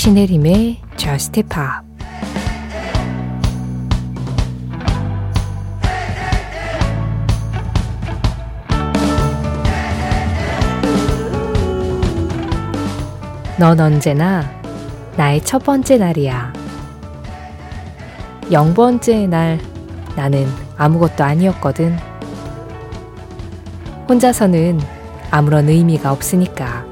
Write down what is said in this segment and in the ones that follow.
신혜림의 Just Pop 넌 언제나 나의 첫 번째 날이야. 0번째 날 나는 아무것도 아니었거든. 혼자서는 아무런 의미가 없으니까.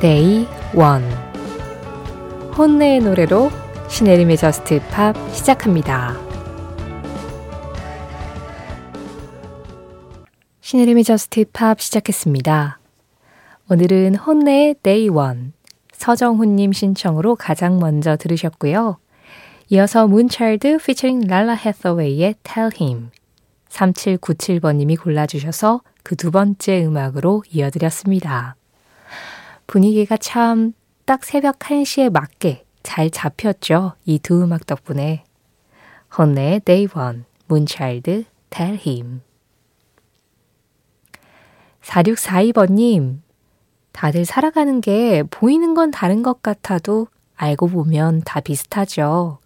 데이 원 혼내의 노래로 신혜림의 저스트 팝 시작합니다. 신혜림의 Just Pop 시작했습니다. 오늘은 혼네의 Day One 서정훈님 신청으로 가장 먼저 들으셨고요. 이어서 문차일드 피처링 랄라 해서웨이의 Tell Him 3797번님이 골라주셔서 그 두 번째 음악으로 이어드렸습니다. 분위기가 참 딱 새벽 1시에 맞게 잘 잡혔죠. 이 두 음악 덕분에. 헌네의 Day One, 문차일드, Him. 4642번님, 다들 살아가는 게 보이는 건 다른 것 같아도 알고 보면 다 비슷하죠.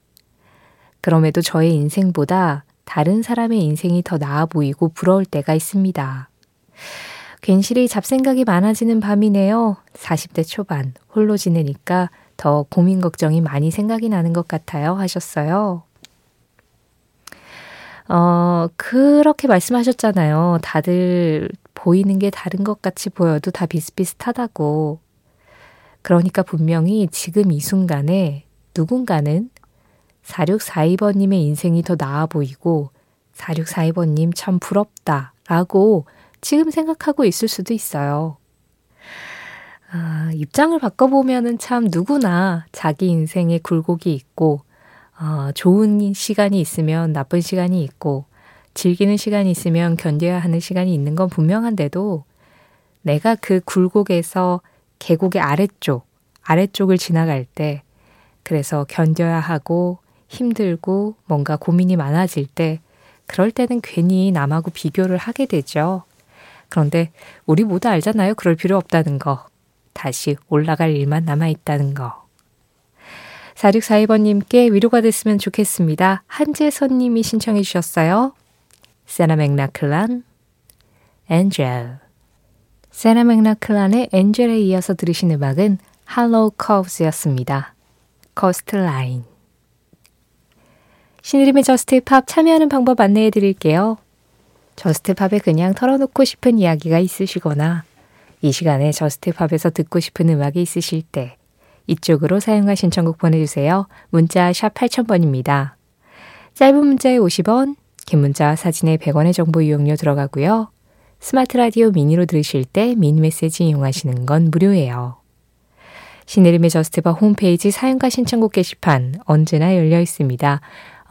그럼에도 저의 인생보다 다른 사람의 인생이 더 나아 보이고 부러울 때가 있습니다. 괜시리 잡생각이 많아지는 밤이네요. 40대 초반, 홀로 지내니까 더 고민 걱정이 많이 생각이 나는 것 같아요. 하셨어요. 어, 그렇게 말씀하셨잖아요. 다들 보이는 게 다른 것 같이 보여도 다 비슷비슷하다고. 그러니까 분명히 지금 이 순간에 누군가는 4642번님의 인생이 더 나아 보이고 4642번님 참 부럽다 라고 지금 생각하고 있을 수도 있어요. 아, 입장을 바꿔보면은 참 누구나 자기 인생에 굴곡이 있고, 어, 좋은 시간이 있으면 나쁜 시간이 있고, 즐기는 시간이 있으면 견뎌야 하는 시간이 있는 건 분명한데도 내가 그 굴곡에서 계곡의 아래쪽, 아래쪽을 지나갈 때, 그래서 견뎌야 하고 힘들고 뭔가 고민이 많아질 때, 그럴 때는 괜히 남하고 비교를 하게 되죠. 그런데 우리 모두 알잖아요. 그럴 필요 없다는 거. 다시 올라갈 일만 남아있다는 거. 4642번님께 위로가 됐으면 좋겠습니다. 한재선님이 신청해 주셨어요. 사라 맥라클란, Angel. 사라 맥라클란의 Angel에 이어서 들으신 음악은 할로우 코브스였습니다. Coastline. 신혜림의 Just Pop 참여하는 방법 안내해 드릴게요. Just Pop에 그냥 털어놓고 싶은 이야기가 있으시거나 이 시간에 Just Pop에서 듣고 싶은 음악이 있으실 때 이쪽으로 사연과 신청곡 보내주세요. 문자 샵 8000번입니다. 짧은 문자에 50원, 긴 문자 사진에 100원의 정보 이용료 들어가고요. 스마트 라디오 미니로 들으실 때 미니 메시지 이용하시는 건 무료예요. 신혜림의 Just Pop 홈페이지 사연과 신청곡 게시판 언제나 열려 있습니다.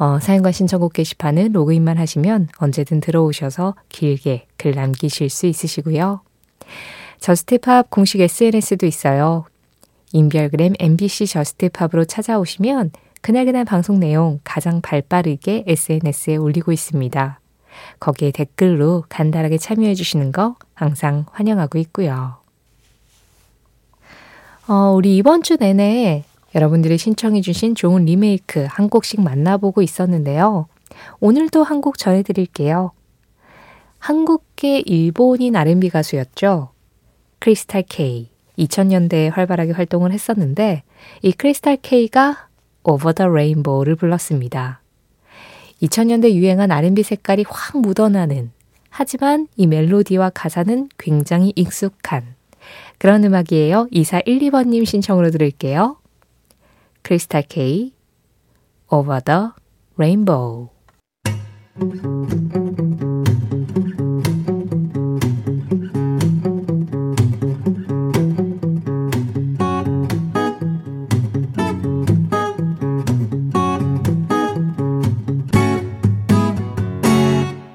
어, 사연과 신청곡 게시판은 로그인만 하시면 언제든 들어오셔서 길게 글 남기실 수 있으시고요. Just Pop 공식 SNS도 있어요. 인별그램 MBC Just Pop으로 찾아오시면 그날그날 방송 내용 가장 발빠르게 SNS에 올리고 있습니다. 거기에 댓글로 간단하게 참여해 주시는 거 항상 환영하고 있고요. 어, 우리 이번 주 내내 여러분들이 신청해주신 좋은 리메이크 한 곡씩 만나보고 있었는데요. 오늘도 한 곡 전해드릴게요. 한국계 일본인 R&B 가수였죠. 크리스탈 K. 2000년대에 활발하게 활동을 했었는데 이 크리스탈 K가 Over the Rainbow를 불렀습니다. 2000년대 유행한 R&B 색깔이 확 묻어나는 하지만 이 멜로디와 가사는 굉장히 익숙한 그런 음악이에요. 2412번님 신청으로 들을게요. 크리스탈 K, Over the Rainbow.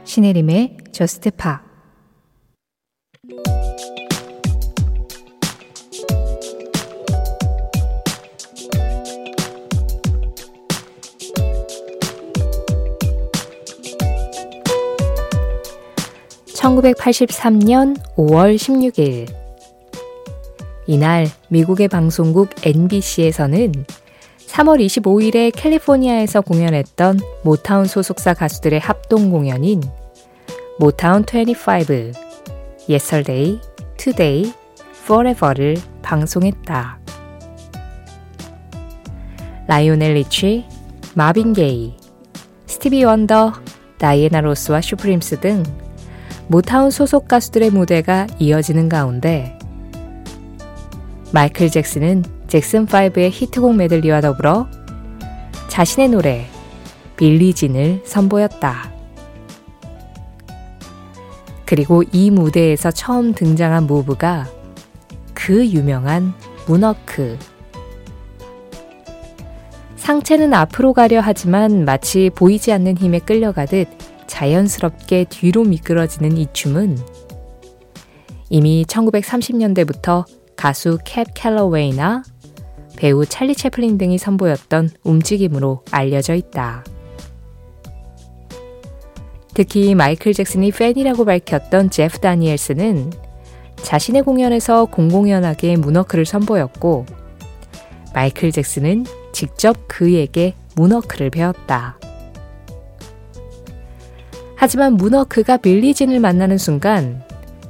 신혜림의 저스트 파 1983년 5월 16일. 이날 미국의 방송국 NBC에서는 3월 25일에 캘리포니아에서 공연했던 모타운 소속사 가수들의 합동 공연인 모타운 25, Yesterday, Today, Forever를 방송했다. 라이오넬 리치, 마빈 게이, 스티비 원더, 다이애나 로스와 슈프림스 등 모타운 소속 가수들의 무대가 이어지는 가운데 마이클 잭슨은 잭슨5의 히트곡 메들리와 더불어 자신의 노래 Billie Jean을 선보였다. 그리고 이 무대에서 처음 등장한 move가 그 유명한 문워크. 상체는 앞으로 가려 하지만 마치 보이지 않는 힘에 끌려가듯 자연스럽게 뒤로 미끄러지는 이 춤은 이미 1930년대부터 가수 캡 캘러웨이나 배우 찰리 채플린 등이 선보였던 움직임으로 알려져 있다. 특히 마이클 잭슨이 팬이라고 밝혔던 제프 다니엘스는 자신의 공연에서 공공연하게 문워크를 선보였고 마이클 잭슨은 직접 그에게 문워크를 배웠다. 하지만 문워크가 Billie Jean을 만나는 순간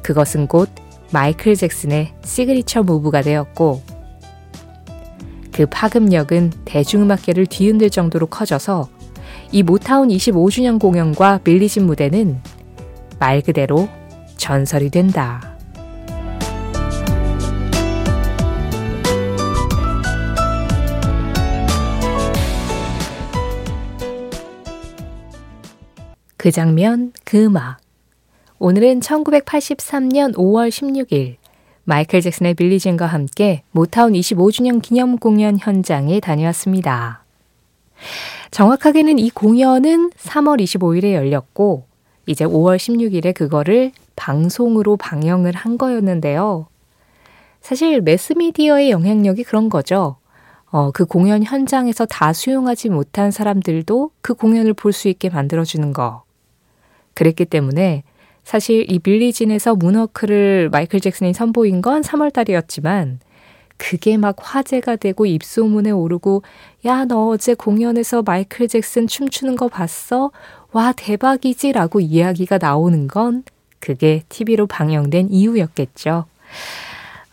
그것은 곧 마이클 잭슨의 signature move가 되었고 그 파급력은 대중음악계를 뒤흔들 정도로 커져서 이 모타운 25주년 공연과 Billie Jean 무대는 말 그대로 전설이 된다. 그 장면, 그 음악. 오늘은 1983년 5월 16일 마이클 잭슨의 빌리진과 함께 모타운 25주년 기념 공연 현장에 다녀왔습니다. 정확하게는 이 공연은 3월 25일에 열렸고 이제 5월 16일에 그거를 방송으로 방영을 한 거였는데요. 사실 매스미디어의 영향력이 그런 거죠. 어, 그 공연 현장에서 다 수용하지 못한 사람들도 그 공연을 볼 수 있게 만들어주는 거. 그랬기 때문에 사실 이 빌리진에서 문워크를 마이클 잭슨이 선보인 건 3월 달이었지만 그게 막 화제가 되고 입소문에 오르고 야 너 어제 공연에서 마이클 잭슨 춤추는 거 봤어? 와 대박이지 라고 이야기가 나오는 건 그게 TV로 방영된 이유였겠죠.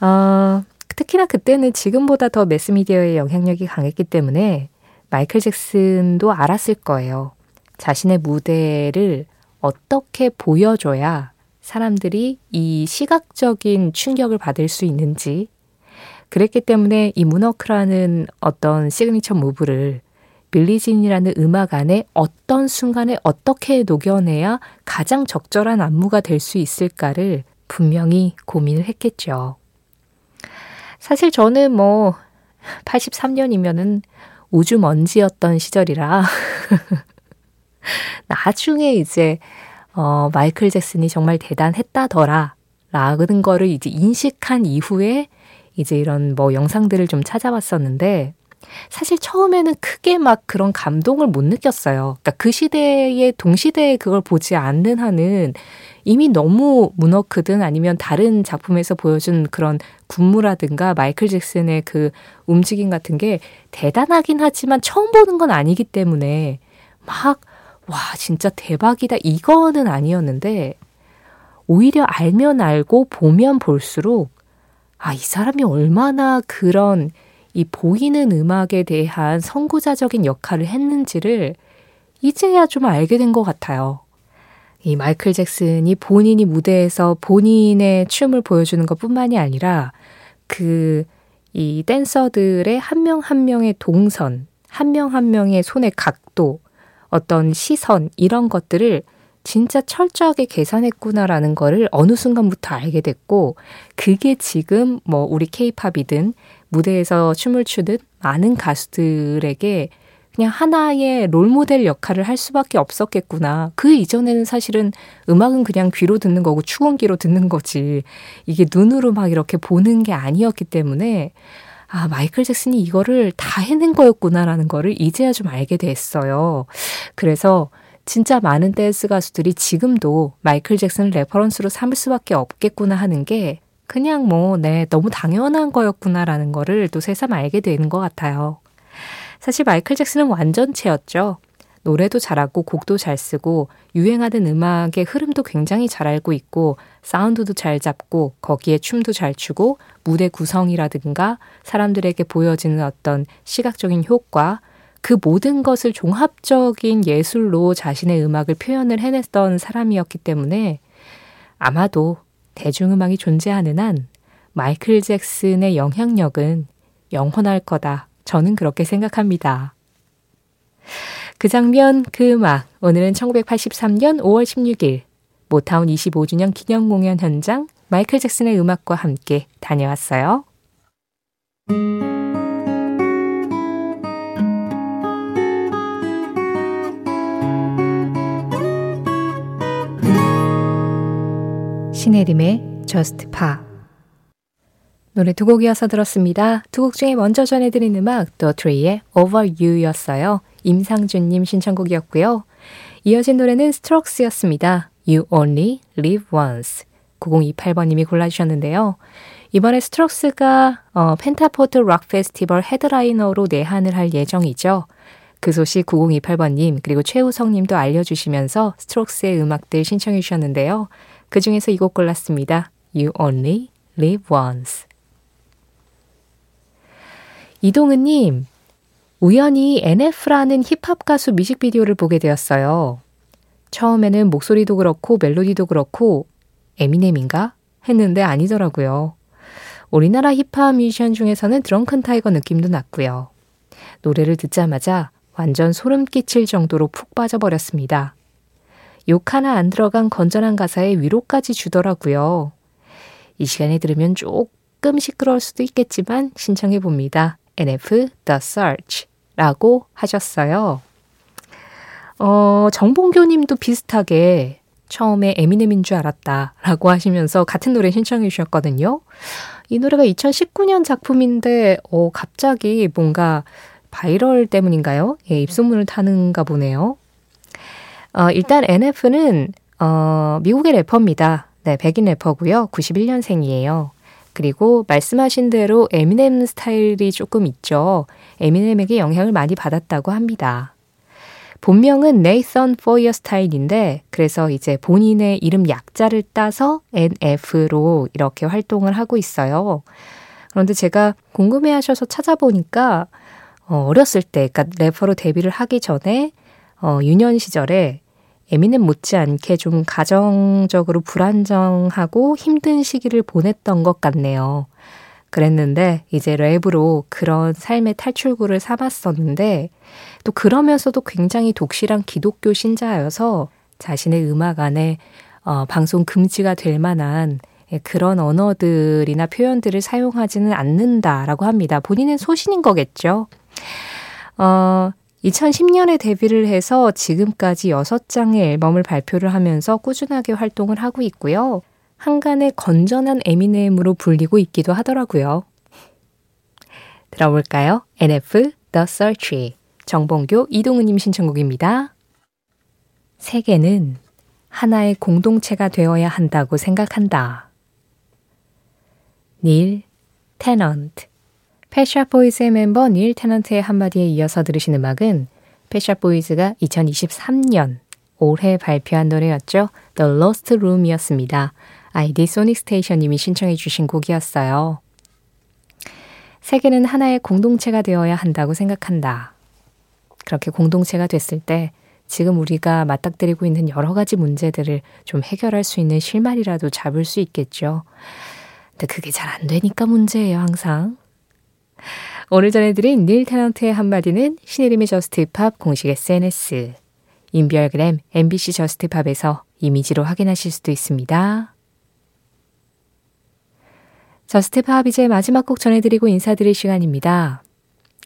어, 특히나 그때는 지금보다 더 매스미디어의 영향력이 강했기 때문에 마이클 잭슨도 알았을 거예요. 자신의 무대를 어떻게 보여줘야 사람들이 이 시각적인 충격을 받을 수 있는지 그랬기 때문에 이 문워크라는 어떤 signature move를 Billie Jean이라는 음악 안에 어떤 순간에 어떻게 녹여내야 가장 적절한 안무가 될 수 있을까를 분명히 고민을 했겠죠. 사실 저는 뭐 83년이면은 우주 먼지였던 시절이라 나중에 이제 어, 마이클 잭슨이 정말 대단했다더라. 라는 거를 이제 인식한 이후에 이제 이런 뭐 영상들을 좀 찾아봤었는데 사실 처음에는 크게 막 그런 감동을 못 느꼈어요. 그러니까 그 시대에 동시대에 그걸 보지 않는 한은 이미 너무 문워크든 아니면 다른 작품에서 보여준 그런 군무라든가 마이클 잭슨의 그 움직임 같은 게 대단하긴 하지만 처음 보는 건 아니기 때문에 막 와, 진짜 대박이다. 이거는 아니었는데, 오히려 알면 알고 보면 볼수록, 아, 이 사람이 얼마나 그런 이 보이는 음악에 대한 선구자적인 역할을 했는지를 이제야 좀 알게 된 것 같아요. 이 마이클 잭슨이 본인이 무대에서 본인의 춤을 보여주는 것 뿐만이 아니라 그 이 댄서들의 한 명한 한 명의 동선, 한 명한 한 명의 손의 각도, 어떤 시선 이런 것들을 진짜 철저하게 계산했구나라는 거를 어느 순간부터 알게 됐고 그게 지금 뭐 우리 케이팝이든 무대에서 춤을 추듯 많은 가수들에게 그냥 하나의 롤모델 역할을 할 수밖에 없었겠구나. 그 이전에는 사실은 음악은 그냥 귀로 듣는 거고 축음기로 듣는 거지. 이게 눈으로 막 이렇게 보는 게 아니었기 때문에 아, 마이클 잭슨이 이거를 다 해낸 거였구나라는 거를 이제야 좀 알게 됐어요. 그래서 진짜 많은 댄스 가수들이 지금도 마이클 잭슨을 reference로 삼을 수밖에 없겠구나 하는 게 그냥 뭐, 네, 너무 당연한 거였구나라는 거를 또 새삼 알게 되는 것 같아요. 사실 마이클 잭슨은 완전체였죠. 노래도 잘하고 곡도 잘 쓰고 유행하는 음악의 흐름도 굉장히 잘 알고 있고 사운드도 잘 잡고 거기에 춤도 잘 추고 무대 구성이라든가 사람들에게 보여지는 어떤 시각적인 효과 그 모든 것을 종합적인 예술로 자신의 음악을 표현을 해냈던 사람이었기 때문에 아마도 대중음악이 존재하는 한 마이클 잭슨의 영향력은 영원할 거다. 저는 그렇게 생각합니다. 그 장면, 그 음악. 오늘은 1983년 5월 16일 모타운 25주년 기념 공연 현장 마이클 잭슨의 음악과 함께 다녀왔어요. 신혜림의 Just Pop 노래 두 곡 이어서 들었습니다. 두 곡 중에 먼저 전해드린 음악 The Tree의 Over You였어요. 임상준님 신청곡이었고요. 이어진 노래는 스트록스였습니다. You Only Live Once 9028번님이 골라주셨는데요. 이번에 스트록스가 어, 펜타포트 락 페스티벌 headliner로 내한을 할 예정이죠. 그 소식 9028번님 그리고 최우성님도 알려주시면서 스트록스의 음악들 신청해 주셨는데요. 그 중에서 이 곡 골랐습니다. You Only Live Once 이동은님, 우연히 NF라는 힙합 가수 뮤직비디오를 보게 되었어요. 처음에는 목소리도 그렇고 멜로디도 그렇고 에미넴인가? 했는데 아니더라고요. 우리나라 힙합 뮤지션 중에서는 드렁큰 타이거 느낌도 났고요. 노래를 듣자마자 완전 소름 끼칠 정도로 푹 빠져버렸습니다. 욕 하나 안 들어간 건전한 가사에 위로까지 주더라고요. 이 시간에 들으면 조금 시끄러울 수도 있겠지만 신청해 봅니다. NF The Search 라고 하셨어요. 어, 정봉교 님도 비슷하게 처음에 에미넴인 줄 알았다 라고 하시면서 같은 노래 신청해 주셨거든요. 이 노래가 2019년 작품인데, 어, 갑자기 뭔가 바이럴 때문인가요? 예, 입소문을 타는가 보네요. 어, 일단 NF는, 어, 미국의 래퍼입니다. 네, 백인 래퍼고요. 91년생이에요. 그리고 말씀하신 대로 에미넴 스타일이 조금 있죠. 에미넴에게 영향을 많이 받았다고 합니다. 본명은 네이선 포이어 스타일인데 그래서 이제 본인의 이름 약자를 따서 NF로 이렇게 활동을 하고 있어요. 그런데 제가 궁금해 하셔서 찾아보니까 어, 어렸을 때, 그러니까 래퍼로 데뷔를 하기 전에 어, 유년 시절에 에미넴 못지않게 좀 가정적으로 불안정하고 힘든 시기를 보냈던 것 같네요. 그랬는데 이제 랩으로 그런 삶의 탈출구를 삼았었는데 또 그러면서도 굉장히 독실한 기독교 신자여서 자신의 음악 안에 어, 방송 금지가 될 만한 그런 언어들이나 표현들을 사용하지는 않는다라고 합니다. 본인은 소신인 거겠죠. 어, 2010년에 데뷔를 해서 지금까지 6장의 앨범을 발표를 하면서 꾸준하게 활동을 하고 있고요. 한간의 건전한 에미넴으로 불리고 있기도 하더라고요. 들어볼까요? NF The Search 정봉교 이동우님 신청곡입니다. 세계는 하나의 공동체가 되어야 한다고 생각한다. 닐 테넌트 패샤보이즈의 멤버 닐 테넌트의 한마디에 이어서 들으신 음악은 패샤보이즈가 2023년 올해 발표한 노래였죠. The Lost Room이었습니다. 아이디 소닉 스테이션님이 신청해 주신 곡이었어요. 세계는 하나의 공동체가 되어야 한다고 생각한다. 그렇게 공동체가 됐을 때 지금 우리가 맞닥뜨리고 있는 여러 가지 문제들을 좀 해결할 수 있는 실마리라도 잡을 수 있겠죠. 근데 그게 잘 안 되니까 문제예요, 항상. 오늘 전해드린 닐 테넌트의 한마디는 신혜림의 JUST POP 공식 SNS, 인별그램 MBC JUST POP에서 이미지로 확인하실 수도 있습니다. JUST POP 이제 마지막 곡 전해드리고 인사드릴 시간입니다.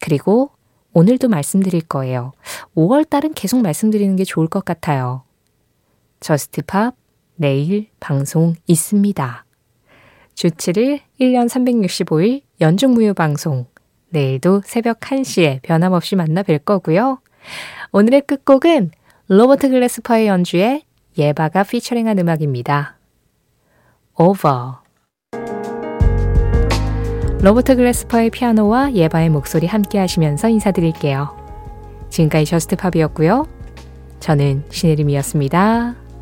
그리고 오늘도 말씀드릴 거예요. 5월 달은 계속 말씀드리는 게 좋을 것 같아요. JUST POP 내일 방송 있습니다. 주 7일 1년 365일 연중무휴 방송. 내일도 새벽 1시에 변함없이 만나 뵐 거고요. 오늘의 끝곡은 로버트 글래스퍼의 연주에 예바가 피처링한 음악입니다. Over 로버트 글래스퍼의 피아노와 예바의 목소리 함께 하시면서 인사드릴게요. 지금까지 저스트팝이었고요. 저는 신혜림이었습니다.